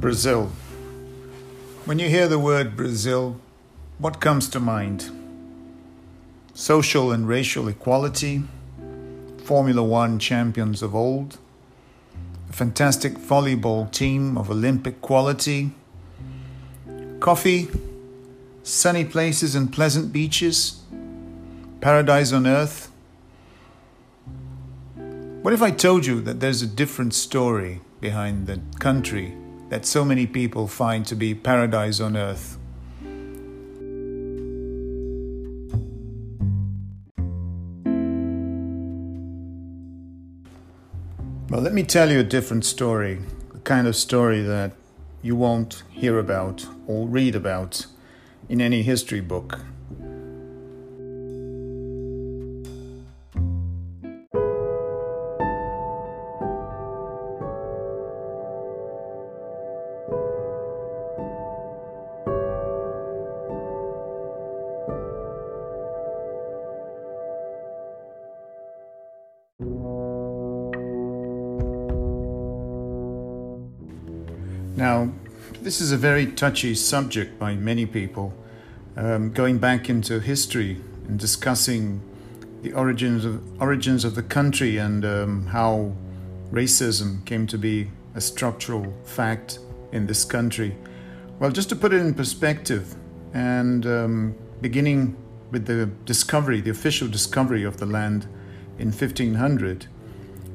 Brazil. When you hear the word Brazil, what comes to mind? Social and racial equality, Formula One champions of old, a fantastic volleyball team of Olympic quality, coffee, sunny places and pleasant beaches, paradise on earth. What if I told you that there's a different story behind the country that so many people find to be paradise on earth. Well, let me tell you a different story, the kind of story that you won't hear about or read about in any history book. This is a very touchy subject by many people, um, going back into history and discussing the origins of origins of the country and um, how racism came to be a structural fact in this country. Well, just to put it in perspective, and um, beginning with the discovery, the official discovery of the land in 1500,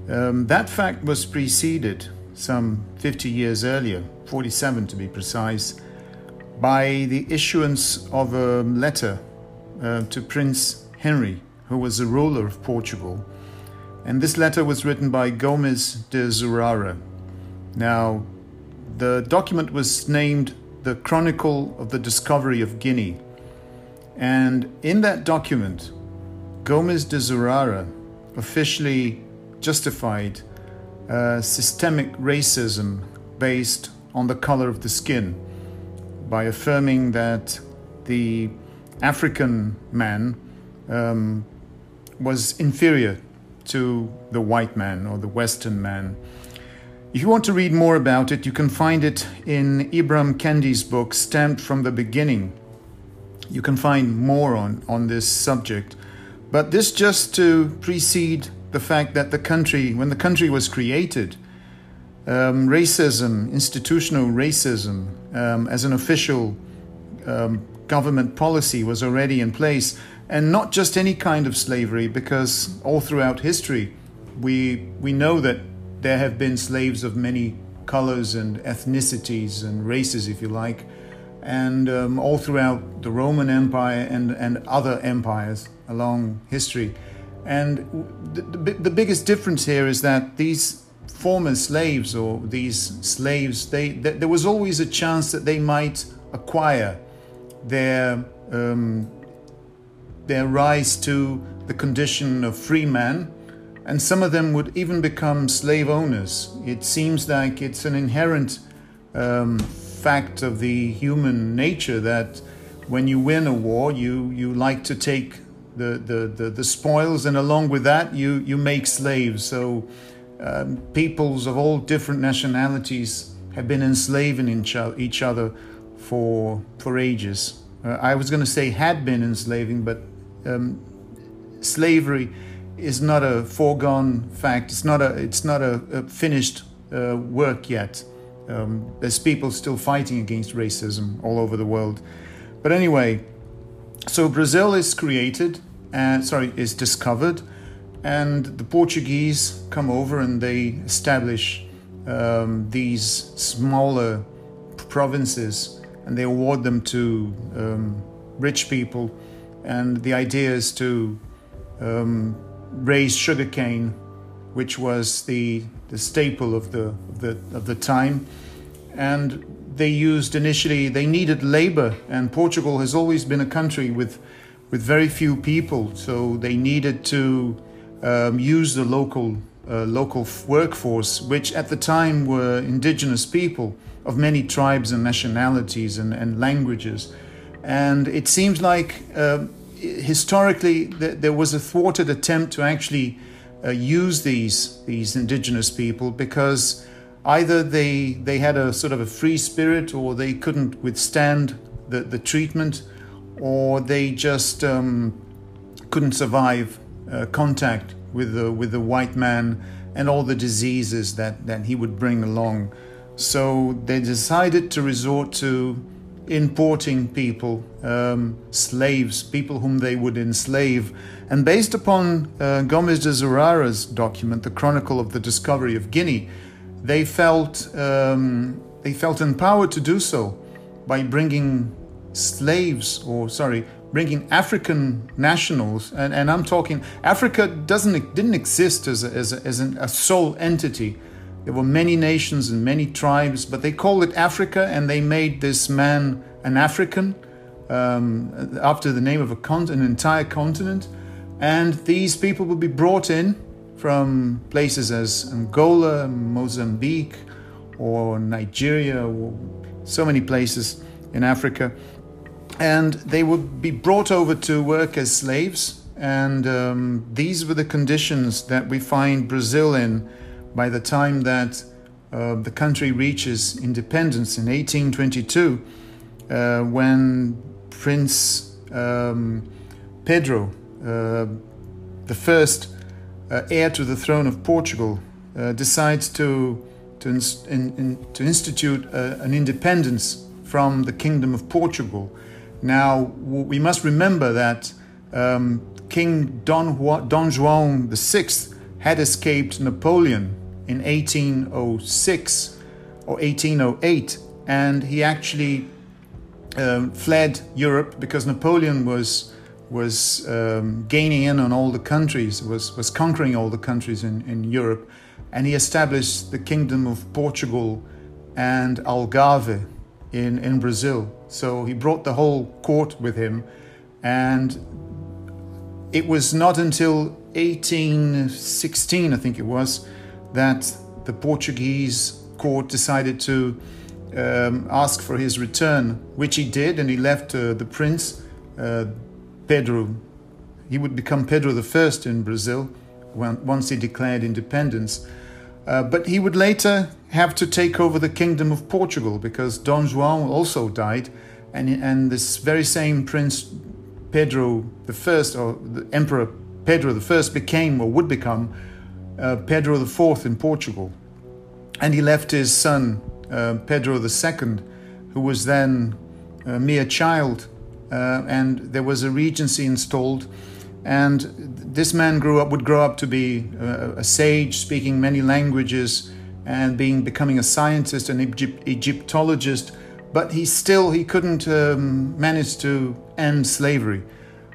um, that fact was preceded some 50 years earlier, 47 to be precise, by the issuance of a letter uh, to Prince Henry, who was the ruler of Portugal. And this letter was written by Gomes de Zurara. Now, the document was named the Chronicle of the Discovery of Guinea. And in that document, Gomes de Zurara officially justified uh, systemic racism based on the color of the skin by affirming that the African man um, was inferior to the white man or the Western man. If you want to read more about it, you can find it in Ibram Kendi's book, Stamped from the Beginning. You can find more on, on this subject. But this just to precede the fact that the country, when the country was created, um, racism, institutional racism, um, as an official um, government policy was already in place, and not just any kind of slavery, because all throughout history, we we know that there have been slaves of many colors and ethnicities and races, if you like, and um, all throughout the Roman Empire and and other empires along history. And the, the, the biggest difference here is that these former slaves or these slaves, they, th- there was always a chance that they might acquire their um, their rise to the condition of free man, and some of them would even become slave owners. It seems like it's an inherent um, fact of the human nature that when you win a war, you you like to take the, the, the, the, spoils, and along with that, you, you make slaves. So um, peoples of all different nationalities have been enslaving each other for, for ages. Uh, I was going to say had been enslaving, but um, slavery is not a foregone fact. It's not a, it's not a, a finished uh, work yet. Um, there's people still fighting against racism all over the world. But anyway, so Brazil is created, and sorry, is discovered, and the Portuguese come over and they establish um, these smaller provinces, and they award them to um, rich people. And the idea is to um, raise sugarcane, which was the the staple of the of the of the time, and they used initially, they needed labor, and Portugal has always been a country with, with very few people, so they needed to um, use the local, uh, local workforce, which at the time were indigenous people of many tribes and nationalities and, and languages. And it seems like uh, historically th- there was a thwarted attempt to actually uh, use these, these indigenous people because either they they had a sort of a free spirit, or they couldn't withstand the, the treatment, or they just um, couldn't survive uh, contact with the with the white man and all the diseases that that he would bring along. So they decided to resort to importing people, um, slaves, people whom they would enslave. And based upon uh, Gomes de Zurara's document, the Chronicle of the Discovery of Guinea, they felt um, they felt empowered to do so by bringing slaves, or sorry, bringing African nationals, and, and I'm talking Africa doesn't didn't exist as a, as a, as an, a sole entity. There were many nations and many tribes, but they called it Africa, and they made this man an African um, after the name of a con- an entire continent. And these people would be brought in from places as Angola, Mozambique, or Nigeria, or so many places in Africa. And they would be brought over to work as slaves. And um, these were the conditions that we find Brazil in by the time that uh, the country reaches independence in 1822, uh, when Prince um, Pedro, uh, the first uh, heir to the throne of Portugal, uh, decides to to, in, in, to institute uh, an independence from the Kingdom of Portugal. Now we must remember that um, King Don, Juan, VI had escaped Napoleon in 1806 or 1808, and he actually um, fled Europe because Napoleon was was um, gaining in on all the countries, was was conquering all the countries in, in Europe, and he established the kingdom of Portugal and Algarve in in Brazil. So he brought the whole court with him, and it was not until 1816, I think it was, that the Portuguese court decided to um, ask for his return, which he did, and he left uh, the prince, uh, Pedro. He would become Pedro I in Brazil once he declared independence. Uh, but he would later have to take over the kingdom of Portugal because Don Juan also died, and, and this very same Prince Pedro I, or the Emperor Pedro I, became or would become uh, Pedro IV in Portugal. And he left his son, uh, Pedro II, who was then a mere child, uh, and there was a regency installed. And this man grew up, would grow up to be a, a sage, speaking many languages, and being becoming a scientist, and Egypt, Egyptologist. But he still he couldn't um, manage to end slavery.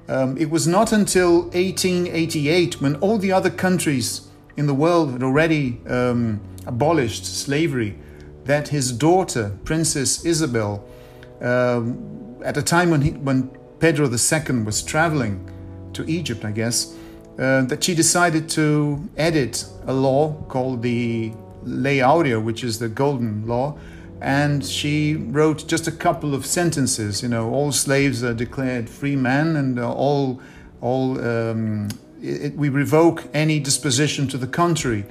Um, it was not until 1888, when all the other countries in the world had already um, abolished slavery, that his daughter, Princess Isabel, um, at a time when, he, when Pedro II was traveling to Egypt, I guess, uh, that she decided to edit a law called the Lei Áurea, which is the Golden Law, and she wrote just a couple of sentences. You know, all slaves are declared free men, and all all um, it, we revoke any disposition to the contrary.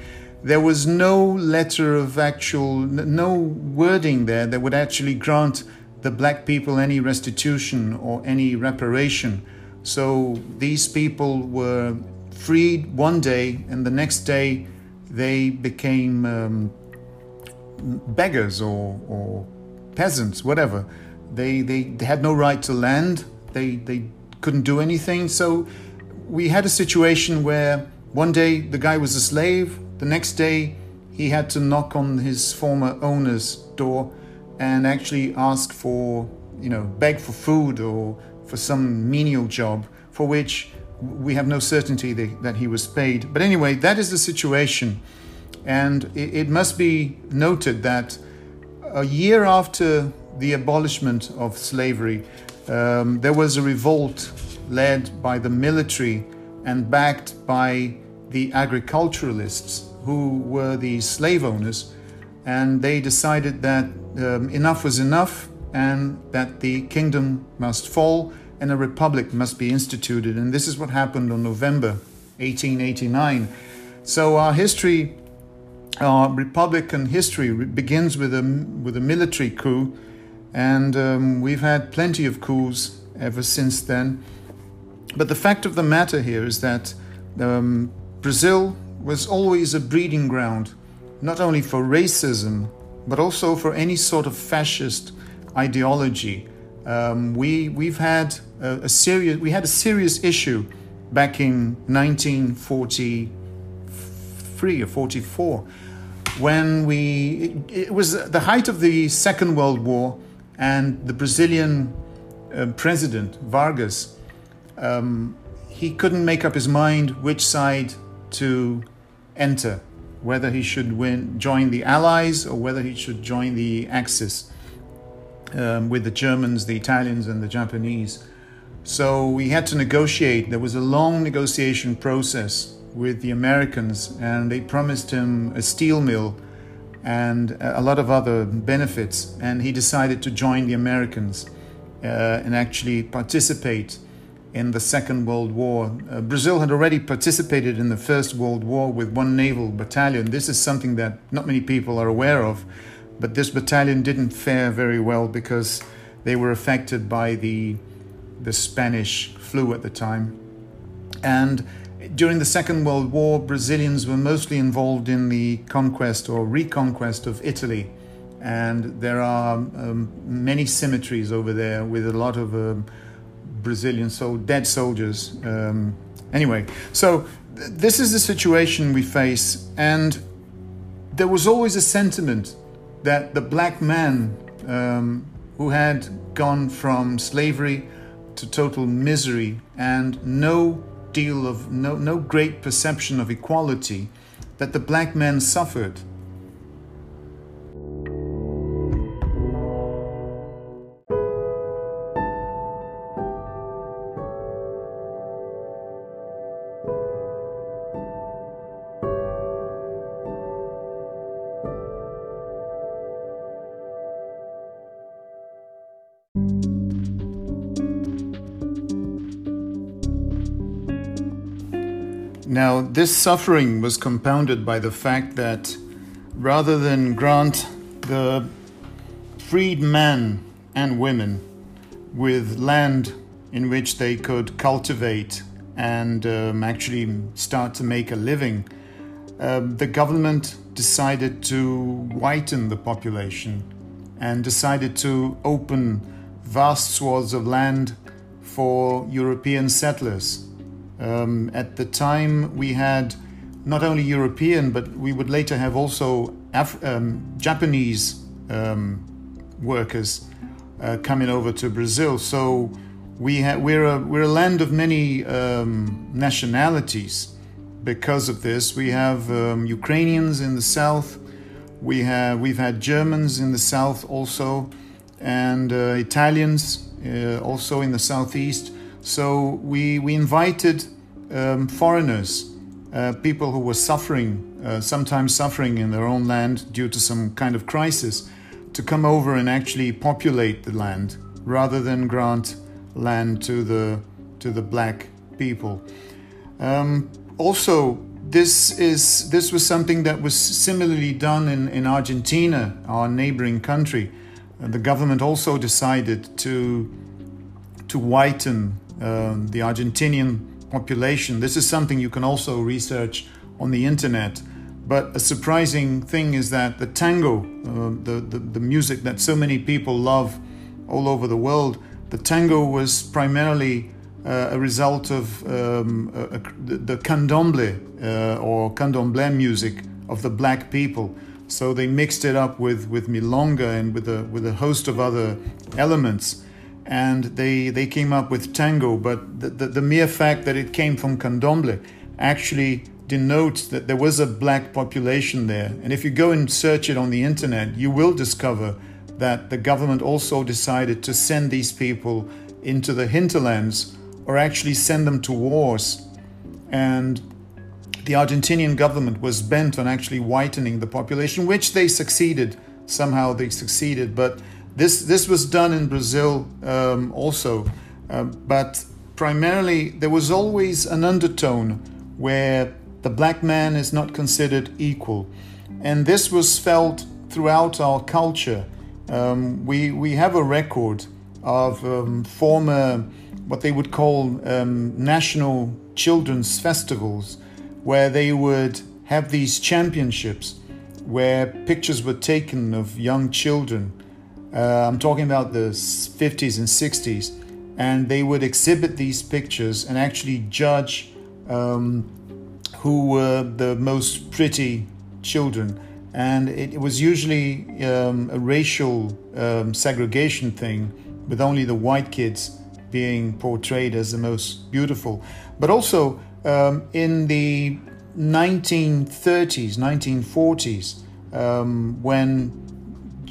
There was no letter of actual, no wording there that would actually grant the black people any restitution or any reparation. So these people were freed one day, and the next day they became um, beggars or, or peasants, whatever. They, they, had no right to land. They, they couldn't do anything. So we had a situation where one day the guy was a slave, the next day he had to knock on his former owner's door and actually ask for, you know, beg for food or for some menial job for which we have no certainty that he was paid. But anyway, that is the situation. And it, must be noted that a year after the abolishment of slavery, um, there was a revolt led by the military and backed by the agriculturalists who were the slave owners. And they decided that um, enough was enough and that the kingdom must fall and a republic must be instituted. And this is what happened on November 1889. So our history our Republican history begins with a with a military coup, and um, we've had plenty of coups ever since then. But the fact of the matter here is that um, Brazil was always a breeding ground, not only for racism, but also for any sort of fascist ideology. Um, we we've had a, a, serious we had a serious issue back in 1943 or 44 when we it, it was the height of the Second World War and the Brazilian uh, president Vargas um, he couldn't make up his mind which side to enter, whether he should win, join the Allies or whether he should join the Axis um, with the Germans, the Italians, and the Japanese. So we had to negotiate. There was a long negotiation process with the Americans, and they promised him a steel mill and a lot of other benefits. And he decided to join the Americans uh, and actually participate in the Second World War. Uh, Brazil had already participated in the First World War with one naval battalion. This is something that not many people are aware of, but this battalion didn't fare very well because they were affected by the, the Spanish flu at the time. And during the Second World War, Brazilians were mostly involved in the conquest or reconquest of Italy. And there are um, many symmetries over there with a lot of um, Brazilian so dead soldiers. Um, anyway, so th- this is the situation we face, and there was always a sentiment that the black man um, who had gone from slavery to total misery and no deal of no no great perception of equality that the black man suffered this suffering was compounded by the fact that rather than grant the freed men and women with land in which they could cultivate and um, actually start to make a living, uh, the government decided to whiten the population and decided to open vast swaths of land for European settlers um, at the time, we had not only European, but we would later have also Af- um, Japanese um, workers uh, coming over to Brazil. So we ha- we're, a, we're a land of many um, nationalities. Because of this, we have um, Ukrainians in the south. We have we've had Germans in the south also, and uh, Italians uh, also in the southeast. So we, we invited um, foreigners, uh, people who were suffering, uh, sometimes suffering in their own land due to some kind of crisis, to come over and actually populate the land rather than grant land to the, to the black people. Um, also, this is this was something that was similarly done in, in Argentina, our neighboring country. Uh, the government also decided to to whiten um, the Argentinian population. This is something you can also research on the internet. But a surprising thing is that the tango, uh, the, the, the music that so many people love all over the world, the tango was primarily uh, a result of um, a, a, the candomblé uh, or candomblé music of the black people. So they mixed it up with, with milonga and with a, with a host of other elements and they they came up with tango. But the, the, the mere fact that it came from candomblé actually denotes that there was a black population there. And if you go and search it on the internet, you will discover that the government also decided to send these people into the hinterlands or actually send them to wars. And the Argentinian government was bent on actually whitening the population, which they succeeded. Somehow they succeeded, but this this was done in Brazil um, also, uh, but primarily there was always an undertone where the black man is not considered equal. and this was felt throughout our culture. Um, we, we have a record of um, former, what they would call um, national children's festivals, where they would have these championships where pictures were taken of young children. Uh, I'm talking about the 50s and 60s, and they would exhibit these pictures and actually judge um, who were the most pretty children. And it, it was usually um, a racial um, segregation thing, with only the white kids being portrayed as the most beautiful. But also um, in the 1930s, 1940s, um, when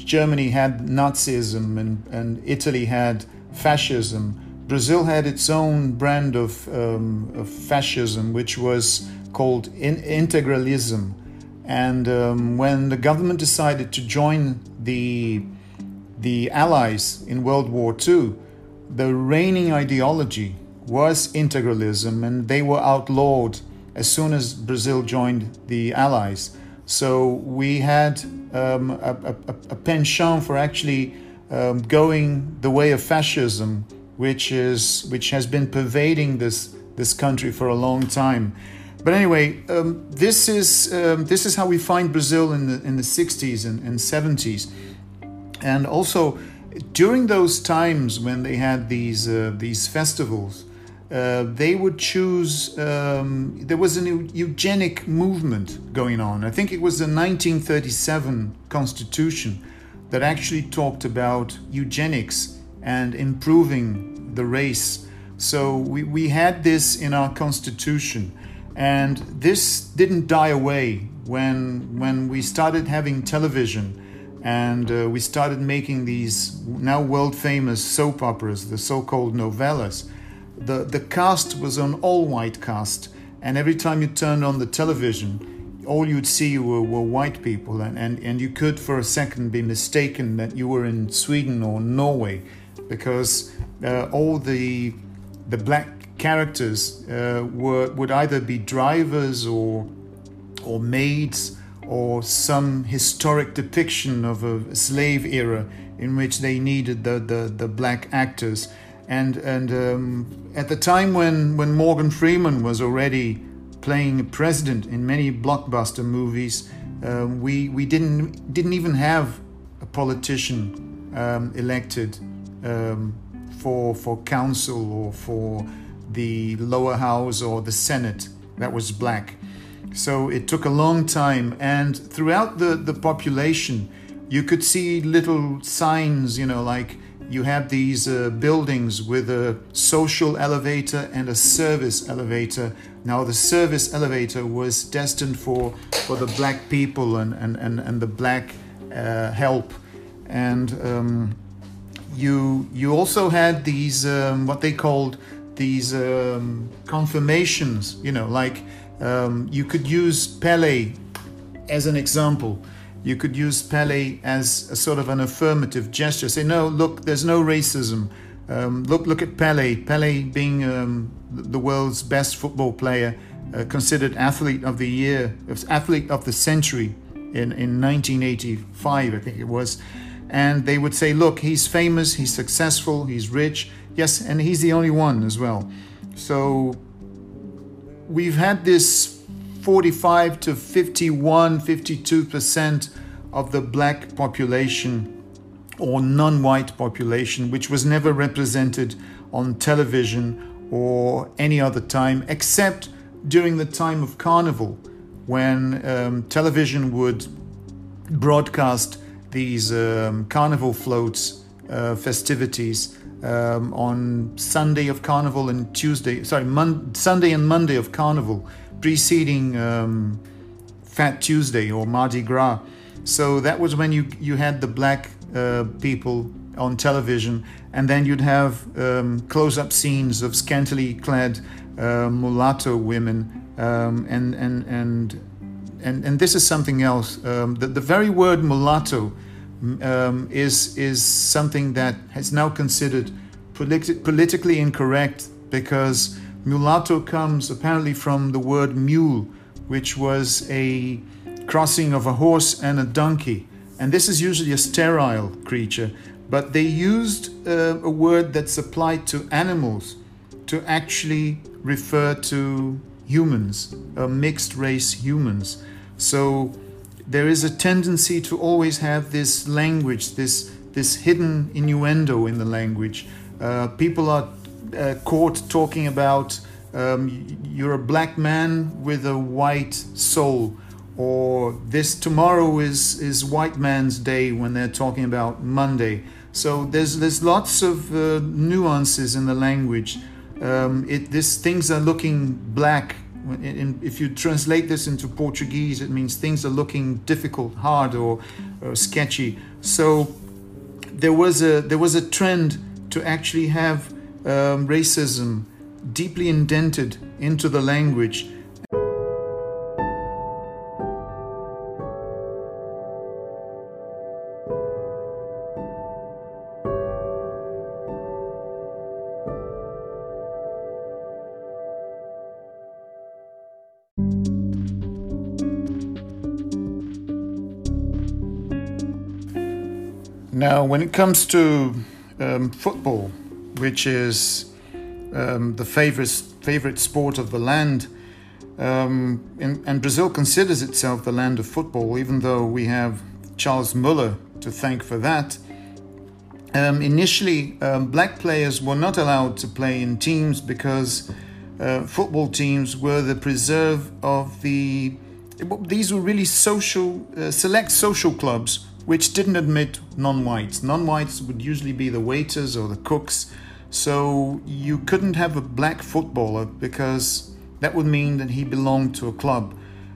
Germany had Nazism and, and Italy had fascism, Brazil had its own brand of, um, of fascism, which was called in- integralism. And um, when the government decided to join the, the Allies in World War II, the reigning ideology was integralism, and they were outlawed as soon as Brazil joined the Allies. So we had um, a, a, a, penchant for actually um, going the way of fascism, which is which has been pervading this this country for a long time. But anyway, um, this is um, this is how we find Brazil in the in the 60s and, and 70s, and also during those times when they had these uh, these festivals, uh, they would choose. Um, there was a eugenic movement going on. I think it was the 1937 Constitution that actually talked about eugenics and improving the race. So we, we had this in our Constitution, and this didn't die away when when we started having television and uh, we started making these now world famous soap operas, the so called novellas the, the cast was an all white cast, and every time you turned on the television, all you'd see were, were white people, and, and, and you could for a second be mistaken that you were in Sweden or Norway because uh, all the, the black characters uh, were, would either be drivers or, or maids or some historic depiction of a slave era in which they needed the, the, the black actors and and um, at the time when when Morgan Freeman was already playing a president in many blockbuster movies, um, we we didn't didn't even have a politician um, elected um, for for council or for the lower house or the Senate that was black. So it took a long time, and throughout the the population, you could see little signs, you know, like you have these uh, buildings with a social elevator and a service elevator. Now, the service elevator was destined for, for the black people and, and, and, and the black uh, help. And um, you, you also had these, um, what they called these um, confirmations, you know, like um, you could use Pele as an example you could use Pele as a sort of an affirmative gesture. Say, no, look, there's no racism. Um, look, look at Pele. Pele being um, the world's best football player, uh, considered athlete of the year, athlete of the century in, in 1985, I think it was. And they would say, look, he's famous, he's successful, he's rich. Yes, and he's the only one as well. So we've had this 45 to 51, 52% of the black population or non white population, which was never represented on television or any other time except during the time of carnival when um, television would broadcast these um, carnival floats uh, festivities um, on Sunday of carnival and Tuesday, sorry, Mon- Sunday and Monday of carnival preceding um, Fat Tuesday or Mardi Gras. So that was when you you had the black uh, people on television, and then you'd have um, close-up scenes of scantily clad uh, mulatto women, um, and and and and and this is something else. Um, the, the very word mulatto um, is is something that has now considered politi- politically incorrect because Mulatto comes apparently from the word mule, which was a crossing of a horse and a donkey. And this is usually a sterile creature, but they used uh, a word that's applied to animals to actually refer to humans, uh, mixed race humans. So there is a tendency to always have this language, this this hidden innuendo in the language. Uh, people are uh, caught talking about um, you're a black man with a white soul, or this tomorrow is is white man's day when they're talking about Monday. So there's there's lots of uh, nuances in the language. Um, it this things are looking black. If you translate this into Portuguese, it means things are looking difficult, hard, or, or sketchy. So there was a there was a trend to actually have um, racism deeply indented into the language. Now, when it comes to um, football, which is um, the favorite favorite sport of the land. Um, and, and, Brazil considers itself the land of football, even though we have Charles Miller to thank for that. Um, initially, um, black players were not allowed to play in teams because uh, football teams were the preserve of the. These were really social, uh, select social clubs which didn't admit non whites. Non whites would usually be the waiters or the cooks so you couldn't have a black footballer because that would mean that he belonged to a club.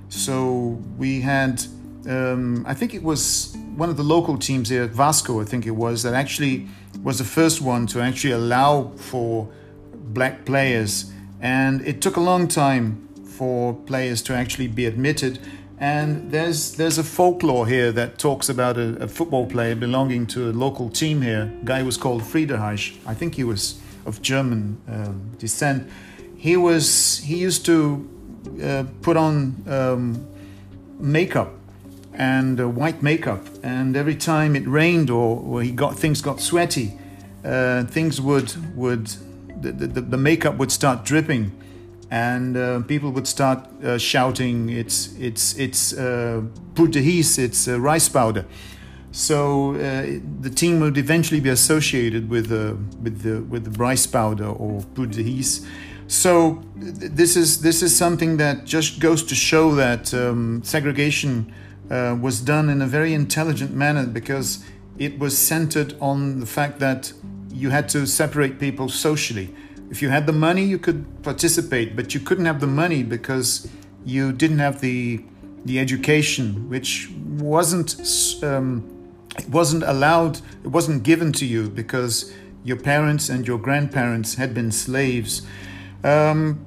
So we had, um, I think it was one of the local teams here, Vasco, I think it was, that actually was the first one to actually allow for black players. And it took a long time for players to actually be admitted and there's there's a folklore here that talks about a, a, football player belonging to a local team here. Guy was called Friedenreich. I think he was of German um, descent. He was he used to uh, put on um, makeup and uh, white makeup, and every time it rained or, or he got things got sweaty, uh, things would would the, the, the makeup would start dripping and uh, people would start uh, shouting, "It's it's it's uh, it's uh, rice powder." So uh, the team would eventually be associated with the with the with the rice powder or pó de arroz. So this is this is something that just goes to show that um, segregation uh, was done in a very intelligent manner because it was centered on the fact that you had to separate people socially if you had the money, you could participate, but you couldn't have the money because you didn't have the the education, which wasn't um, it wasn't allowed, it wasn't given to you because your parents and your grandparents had been slaves. Um,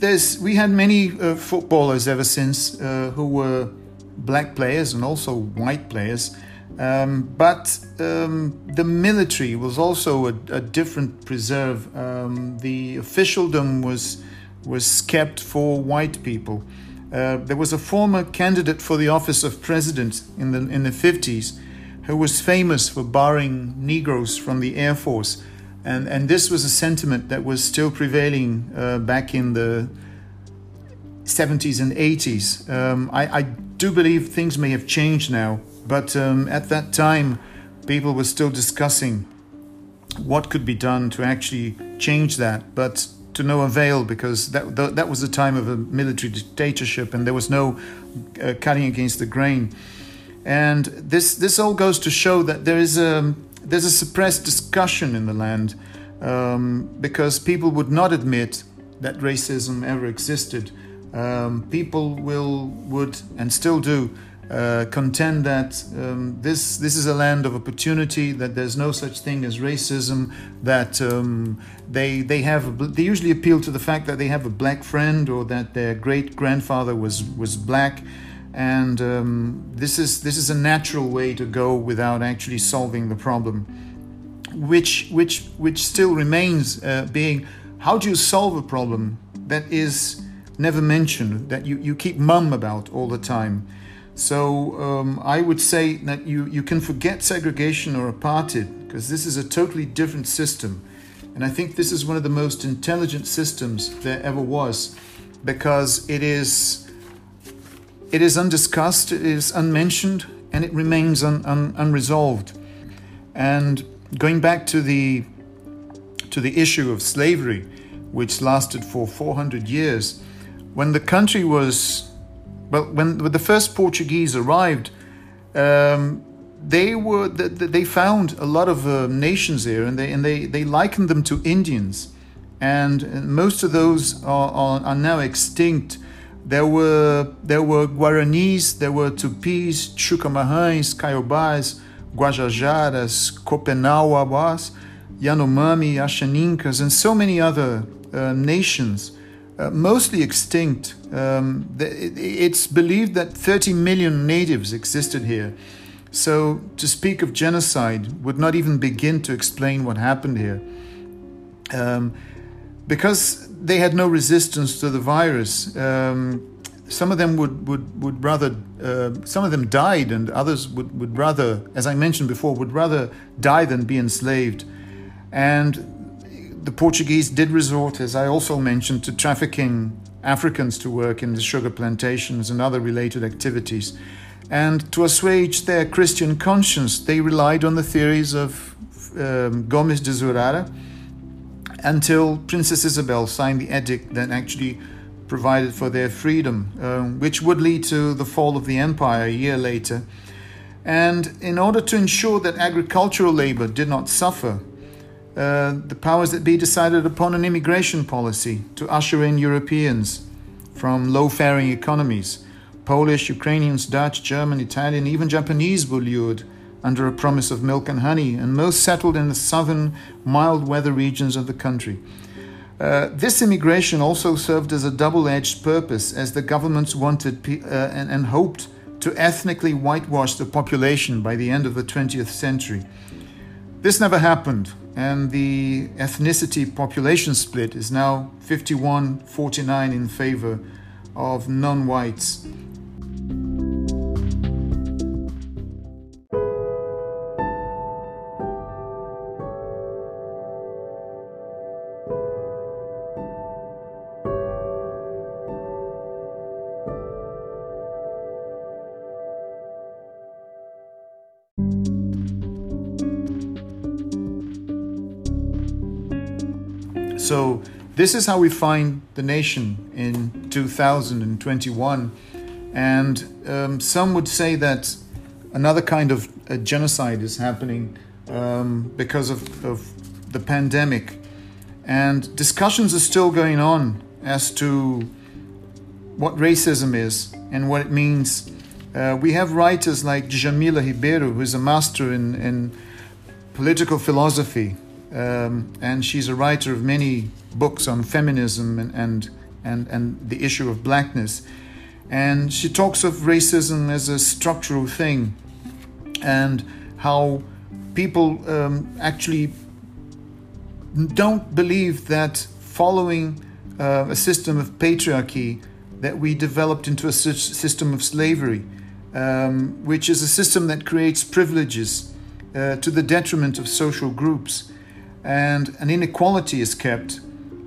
there's we had many uh, footballers ever since uh, who were black players and also white players. Um, but um, the military was also a, a different preserve. Um, the officialdom was was kept for white people. Uh, there was a former candidate for the office of president in the in the 50s who was famous for barring Negroes from the Air Force, and and this was a sentiment that was still prevailing uh, back in the 70s and 80s. Um, I, I do believe things may have changed now but um, at that time, people were still discussing what could be done to actually change that, but to no avail because that that was the time of a military dictatorship and there was no uh, cutting against the grain. And this this all goes to show that there is a there's a suppressed discussion in the land um, because people would not admit that racism ever existed. Um, people will would and still do uh, contend that um, this this is a land of opportunity, that there's no such thing as racism, that um, they they have they usually appeal to the fact that they have a black friend or that their great grandfather was was black, and um, this is this is a natural way to go without actually solving the problem, which which which still remains uh, being how do you solve a problem that is never mentioned that you, you keep mum about all the time So um, I would say that you, you can forget segregation or apartheid because this is a totally different system. And I think this is one of the most intelligent systems there ever was because it is, it is undiscussed, it is unmentioned, and it remains un, un, unresolved. And going back to the, to the issue of slavery, which lasted for 400 years, when the country was well, when, when the first Portuguese arrived, um, they were they found a lot of uh, nations there, and they and they they likened them to Indians, and most of those are, are, are now extinct. There were there were Guaranis, there were Tupis, Chucamahães, Caiobás, Guajajaras, Copenauabas, Yanomami, Ashaninkas, and so many other uh, nations uh, mostly extinct. Um, it's believed that 30 million natives existed here. So to speak of genocide would not even begin to explain what happened here. Um, because they had no resistance to the virus, um, some of them would, would, would rather, uh, some of them died, and others would, would rather, as I mentioned before, would rather die than be enslaved. And the Portuguese did resort, as I also mentioned, to trafficking Africans to work in the sugar plantations and other related activities. And to assuage their Christian conscience, they relied on the theories of um, Gomes de Zurara until Princess Isabel signed the edict that actually provided for their freedom, um, which would lead to the fall of the empire a year later. And in order to ensure that agricultural labor did not suffer, uh, the powers that be decided upon an immigration policy to usher in Europeans from low faring economies. Polish, Ukrainians, Dutch, German, Italian, even Japanese were lured under a promise of milk and honey, and most settled in the southern, mild weather regions of the country. Uh, this immigration also served as a double edged purpose, as the governments wanted uh, and, and hoped to ethnically whitewash the population by the end of the 20th century. This never happened, and the ethnicity population split is now 51 49 in favor of non whites. This is how we find the nation in 2021. And um, some would say that another kind of genocide is happening um, because of, of the pandemic. And discussions are still going on as to what racism is and what it means. Uh, we have writers like Djamila Ribeiro, who is a master in, in political philosophy, um, and she's a writer of many books on feminism and, and, and, and the issue of blackness. And she talks of racism as a structural thing and how people um, actually don't believe that following uh, a system of patriarchy that we developed into a system of slavery, um, which is a system that creates privileges uh, to the detriment of social groups and an inequality is kept.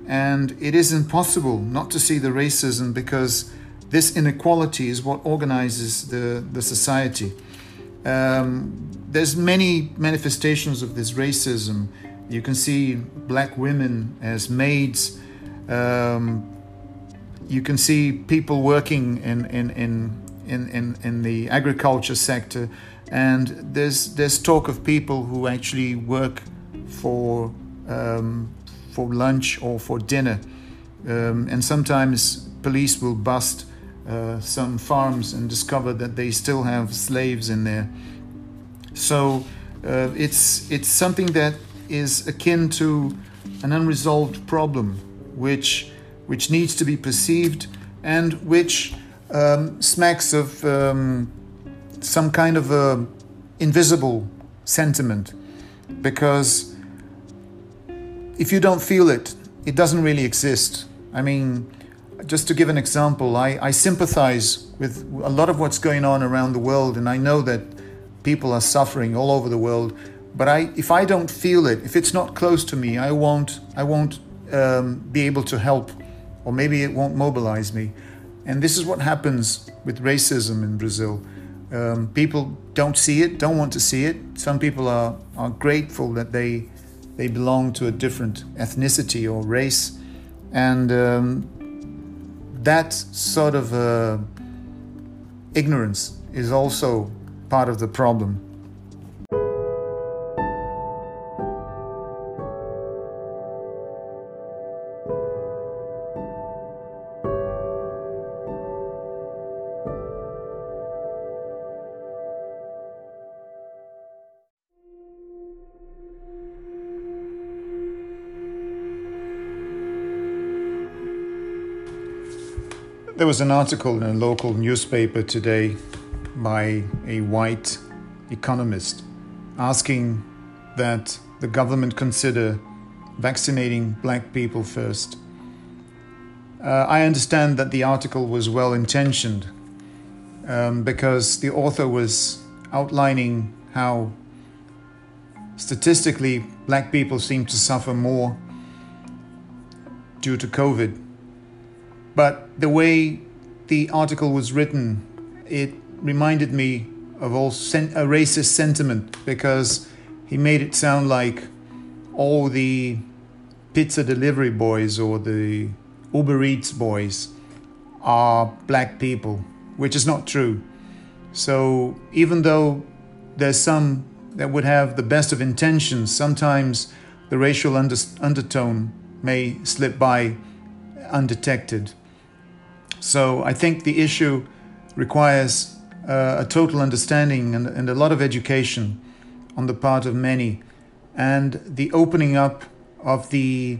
And it is impossible not to see the racism because this inequality is what organizes the, the society. Um, there's many manifestations of this racism. You can see black women as maids. Um, you can see people working in, in, in, in, in, in the agriculture sector. And there's, there's talk of people who actually work for um, for lunch or for dinner, um, and sometimes police will bust uh, some farms and discover that they still have slaves in there. So uh, it's it's something that is akin to an unresolved problem, which which needs to be perceived and which um, smacks of um, some kind of a invisible sentiment, because if you don't feel it, it doesn't really exist. I mean, just to give an example, I, I sympathize with a lot of what's going on around the world, and I know that people are suffering all over the world. But I, if I don't feel it, if it's not close to me, I won't, I won't um, be able to help, or maybe it won't mobilize me. And this is what happens with racism in Brazil. Um, people don't see it, don't want to see it. Some people are, are grateful that they they belong to a different ethnicity or race, and um, that sort of uh, ignorance is also part of the problem. There was an article in a local newspaper today by a white economist asking that the government consider vaccinating black people first. Uh, I understand that the article was well intentioned um, because the author was outlining how statistically black people seem to suffer more due to COVID but the way the article was written, it reminded me of all sen- a racist sentiment because he made it sound like all the pizza delivery boys or the Uber Eats boys are black people, which is not true. So even though there's some that would have the best of intentions, sometimes the racial under- undertone may slip by undetected. So I think the issue requires uh, a total understanding and, and, a lot of education on the part of many, and the opening up of the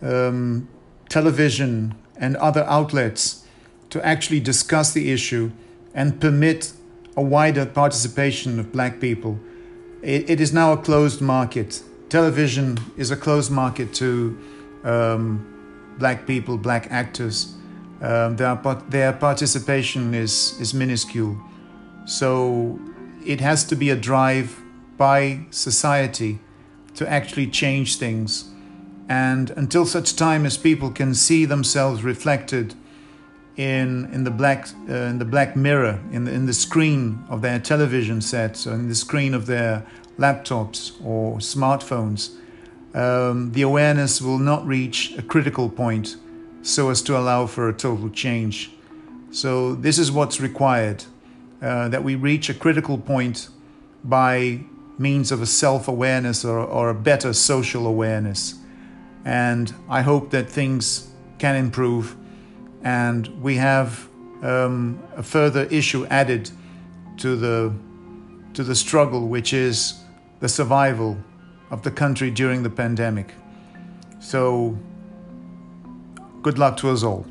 um, television and other outlets to actually discuss the issue and permit a wider participation of black people. it, it is now a closed market. Television is a closed market to um, black people, black actors um, their, their participation is, is minuscule. So it has to be a drive by society to actually change things. And until such time as people can see themselves reflected in, in, the, black, uh, in the black mirror, in the, in the screen of their television sets, or in the screen of their laptops or smartphones, um, the awareness will not reach a critical point so as to allow for a total change. So, this is what's required uh, that we reach a critical point by means of a self awareness or, or a better social awareness. And I hope that things can improve and we have um, a further issue added to the, to the struggle, which is the survival of the country during the pandemic. So, Good luck to us all.